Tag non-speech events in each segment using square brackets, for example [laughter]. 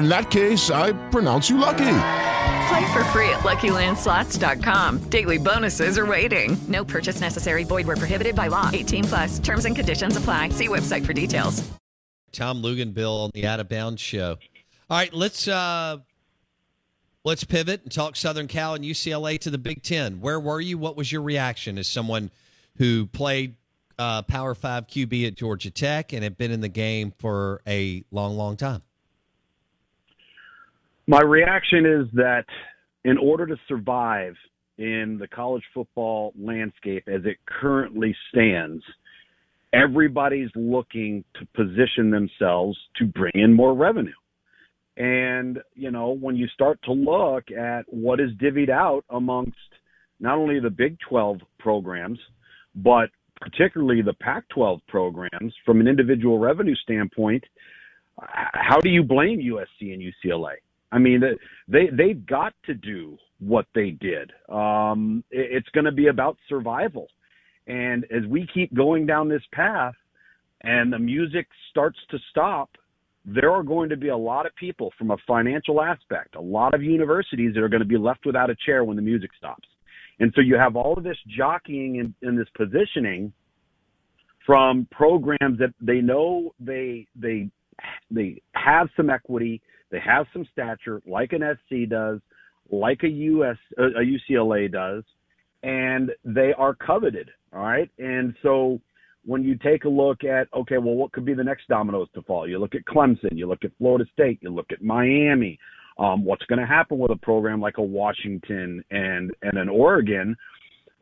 in that case, I pronounce you lucky. Play for free at LuckyLandSlots.com. Daily bonuses are waiting. No purchase necessary. Void were prohibited by law. 18 plus. Terms and conditions apply. See website for details. Tom Luginbill on the Out of Bounds show. All right, let's uh let's pivot and talk Southern Cal and UCLA to the Big Ten. Where were you? What was your reaction as someone who played uh, Power Five QB at Georgia Tech and had been in the game for a long, long time? My reaction is that in order to survive in the college football landscape as it currently stands, everybody's looking to position themselves to bring in more revenue. And, you know, when you start to look at what is divvied out amongst not only the Big 12 programs, but particularly the Pac 12 programs from an individual revenue standpoint, how do you blame USC and UCLA? I mean, they they've got to do what they did. Um, it's going to be about survival, and as we keep going down this path, and the music starts to stop, there are going to be a lot of people from a financial aspect, a lot of universities that are going to be left without a chair when the music stops. And so you have all of this jockeying in, in this positioning from programs that they know they they they have some equity, they have some stature, like an SC does, like a US a UCLA does, and they are coveted. All right, and so when you take a look at okay, well, what could be the next dominoes to fall? You look at Clemson, you look at Florida State, you look at Miami. Um, what's going to happen with a program like a Washington and and an Oregon?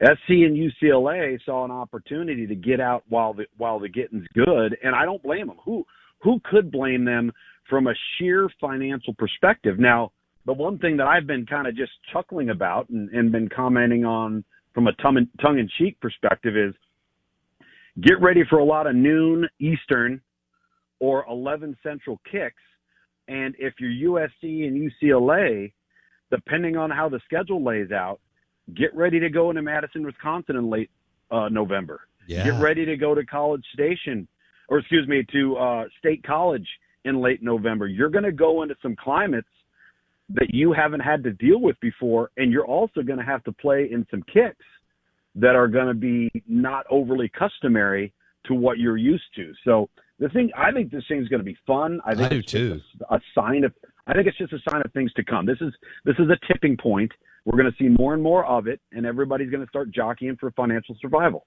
SC and UCLA saw an opportunity to get out while the while the getting's good, and I don't blame them. Who who could blame them from a sheer financial perspective. Now, the one thing that I've been kind of just chuckling about and, and been commenting on from a tongue in cheek perspective is get ready for a lot of noon Eastern or 11 Central kicks. And if you're USC and UCLA, depending on how the schedule lays out, get ready to go into Madison, Wisconsin in late uh, November. Yeah. Get ready to go to College Station, or excuse me, to uh, State College in late November. You're going to go into some climates that you haven't had to deal with before, and you're also going to have to play in some kicks that are going to be not overly customary to what you're used to. So the thing, I think this thing's going to be fun. I think I it's too. A, a sign of, I think it's just a sign of things to come. This is this is a tipping point. We're going to see more and more of it, and everybody's going to start jockeying for financial survival.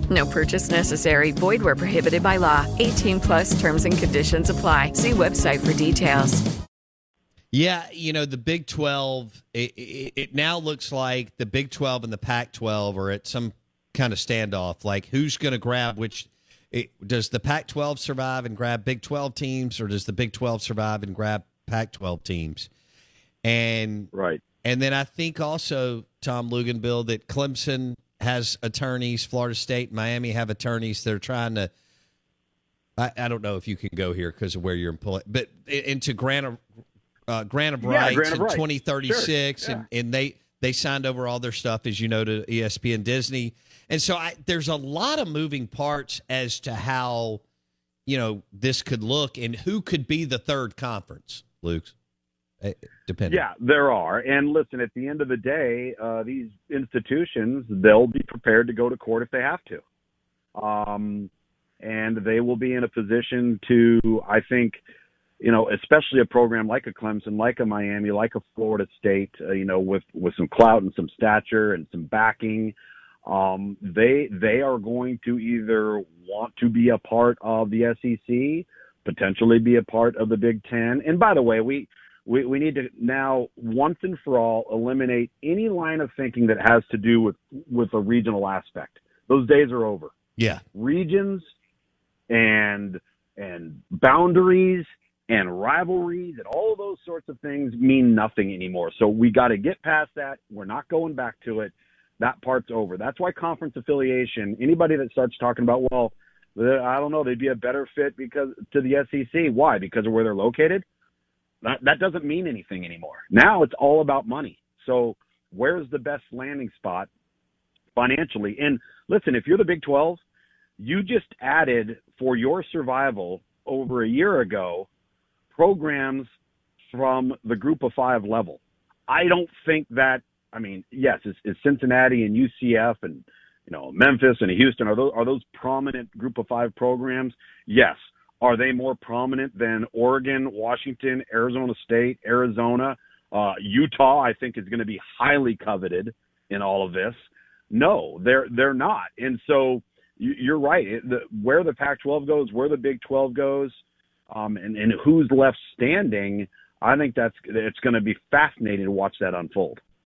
No purchase necessary. Void where prohibited by law. 18 plus terms and conditions apply. See website for details. Yeah, you know the Big Twelve. It, it, it, now looks like the Big Twelve and the Pac twelve are at some kind of standoff. Like who's going to grab which? It, does the Pac twelve survive and grab Big Twelve teams, or does the Big Twelve survive and grab Pac twelve teams? And right, and then I think also Tom Luginbill that Clemson has attorneys, Florida State, Miami have attorneys. They're trying to. I, I don't know if you can go here because of where you're employed, but into grant uh, grant of rights grant of in rights. 2036, Sure, and, and they they signed over all their stuff, as you know, to ESPN Disney, and so I, there's a lot of moving parts as to how you know this could look and who could be the third conference, Luke. Eh, Depending. Yeah, there are. And listen, at the end of the day, uh, these institutions they'll be prepared to go to court if they have to, um, and they will be in a position to, I think, you know, especially a program like a Clemson, like a Miami, like a Florida State, uh, you know, with with some clout and some stature and some backing. Um, they they are going to either want to be a part of the SEC, potentially be a part of the Big Ten. And by the way, we we, we need to now once and for all eliminate any line of thinking that has to do with with a regional aspect. Those days are over. Yeah. Regions and and boundaries and rivalries and all those sorts of things mean nothing anymore. So we got to get past that. We're not going back to it. That part's over. That's why conference affiliation. Anybody that starts talking about, well, I don't know, they'd be a better fit because to the SEC. Why? Because of where they're located. That that doesn't mean anything anymore. Now it's all about money. So where's the best landing spot financially? And listen, if you're the Big 12, you just added for your survival over a year ago programs from the group of five level. I don't think that. I mean, yes, it's, it's Cincinnati and UCF and you know Memphis and Houston. Are those are those prominent group of five programs? Yes. Are they more prominent than Oregon, Washington, Arizona State, Arizona, uh, Utah? I think is going to be highly coveted in all of this. No, they're they're not. And so you, you're right. It, the, where the Pac-12 goes, where the Big 12 goes, um, and, and who's left standing, I think that's it's going to be fascinating to watch that unfold.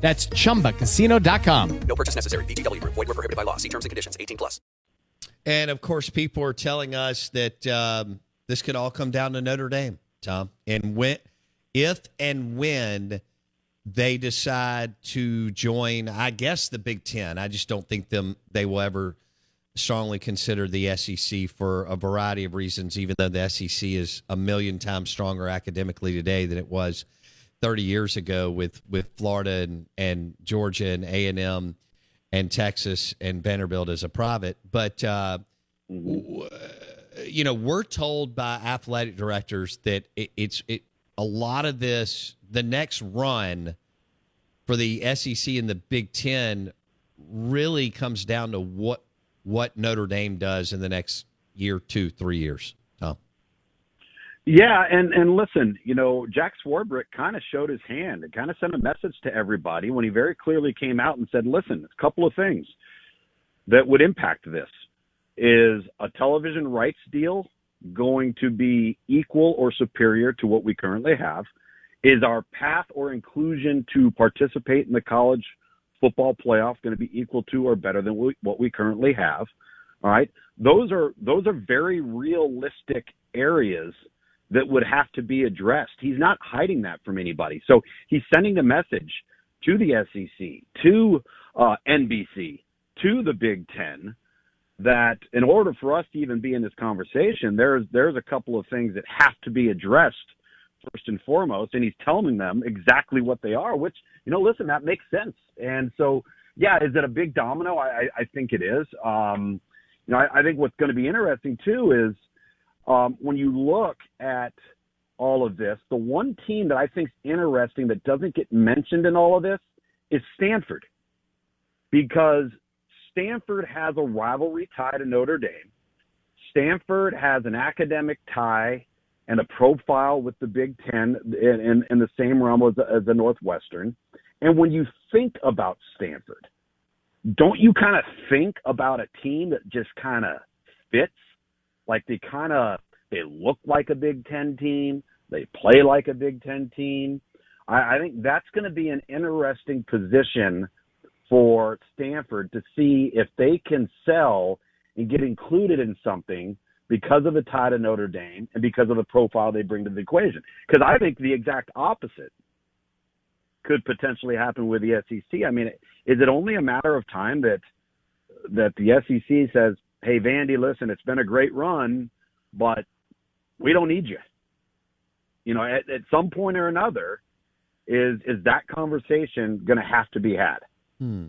That's chumbacasino.com. No purchase necessary. VGW Group. Void were prohibited by law. See terms and conditions. 18 plus. And of course, people are telling us that um, this could all come down to Notre Dame, Tom. And when, if and when they decide to join, I guess the Big Ten. I just don't think them they will ever strongly consider the SEC for a variety of reasons. Even though the SEC is a million times stronger academically today than it was 30 years ago with with Florida and, and Georgia and A and M and Texas and Vanderbilt as a private. But uh, w- you know, we're told by athletic directors that it, it's it a lot of this. The next run for the SEC and the Big Ten really comes down to what what Notre Dame does in the next year, two, three years. Yeah, and and listen, you know, Jack Swarbrick kind of showed his hand and kind of sent a message to everybody when he very clearly came out and said, "Listen, a couple of things that would impact this is a television rights deal going to be equal or superior to what we currently have? Is our path or inclusion to participate in the college football playoff going to be equal to or better than what we currently have? All right, those are those are very realistic areas that would have to be addressed. He's not hiding that from anybody. So he's sending a message to the SEC, to uh, NBC, to the Big Ten that in order for us to even be in this conversation, there's there's a couple of things that have to be addressed first and foremost, and he's telling them exactly what they are. Which you know, listen, that makes sense. And so, yeah, is it a big domino? I, I think it is. Um, you know, I, I think what's going to be interesting too is um, when you look at all of this, the one team that I think is interesting that doesn't get mentioned in all of this is Stanford, because Stanford has a rivalry tie to Notre Dame. Stanford has an academic tie and a profile with the Big Ten in, in, in the same realm as, as the Northwestern. And when you think about Stanford, don't you kind of think about a team that just kind of fits? Like they kind of they look like a Big Ten team, they play like a Big Ten team. I, I think that's going to be an interesting position for Stanford to see if they can sell and get included in something because of the tie to Notre Dame and because of the profile they bring to the equation. Because I think the exact opposite could potentially happen with the SEC. I mean, is it only a matter of time that that the SEC says, "Hey, Vandy, listen, it's been a great run, but we don't need you." You know, at, at some point or another, is is that conversation going to have to be had? Hmm.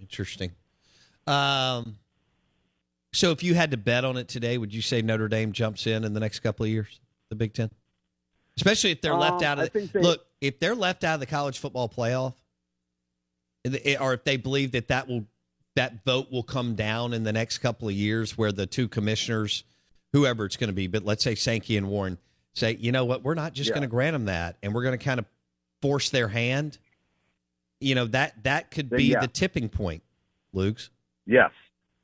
Interesting. Um, so if you had to bet on it today, would you say Notre Dame jumps in in the next couple of years, the Big Ten? Especially if they're left Um, out of the, they- look, if they're left out of the college football playoff, or if they believe that that will that vote will come down in the next couple of years, where the two commissioners, whoever it's going to be, but let's say Sankey and Warren say, you know what, we're not just Yeah. going to grant them that, and we're going to kind of force their hand. You know that that could be yeah. the tipping point, Luke's. Yes.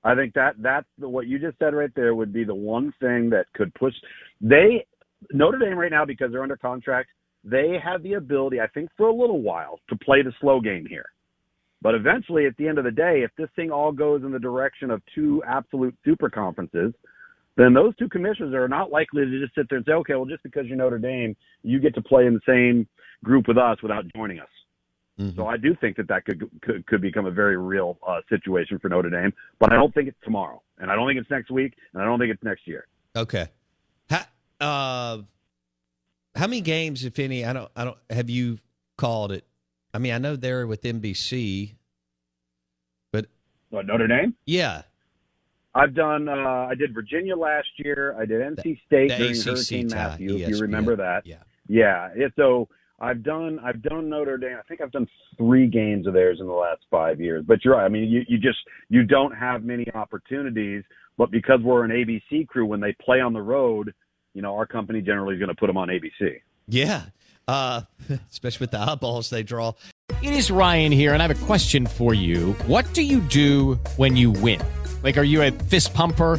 I think that that's the, what you just said right there would be the one thing that could push they Notre Dame right now because they're under contract, they have the ability, I think for a little while, to play the slow game here. But eventually at the end of the day, if this thing all goes in the direction of two absolute super conferences, then those two commissioners are not likely to just sit there and say, okay, well, just because you're Notre Dame, you get to play in the same group with us without joining us. So I do think that that could could, could become a very real uh, situation for Notre Dame, but I don't think it's tomorrow, and I don't think it's next week, and I don't think it's next year. Okay. How, uh, how many games, if any, I don't, I don't, have you called it? I mean, I know they're with NBC, but What Notre Dame? yeah, I've done. Uh, I did Virginia last year. I did NC State the during ACC Hurricane tie, Matthew. If you remember that, Yeah. yeah. yeah. So I've done. I've done Notre Dame. I think I've done three games of theirs in the last five years. But you're right. I mean, you you just you don't have many opportunities. But because we're an ABC crew, when they play on the road, you know, our company generally is going to put them on ABC. yeah, uh, [laughs] especially with the eyeballs they draw. It is Ryan here, and I have a question for you. What do you do when you win? Like, are you a fist pumper?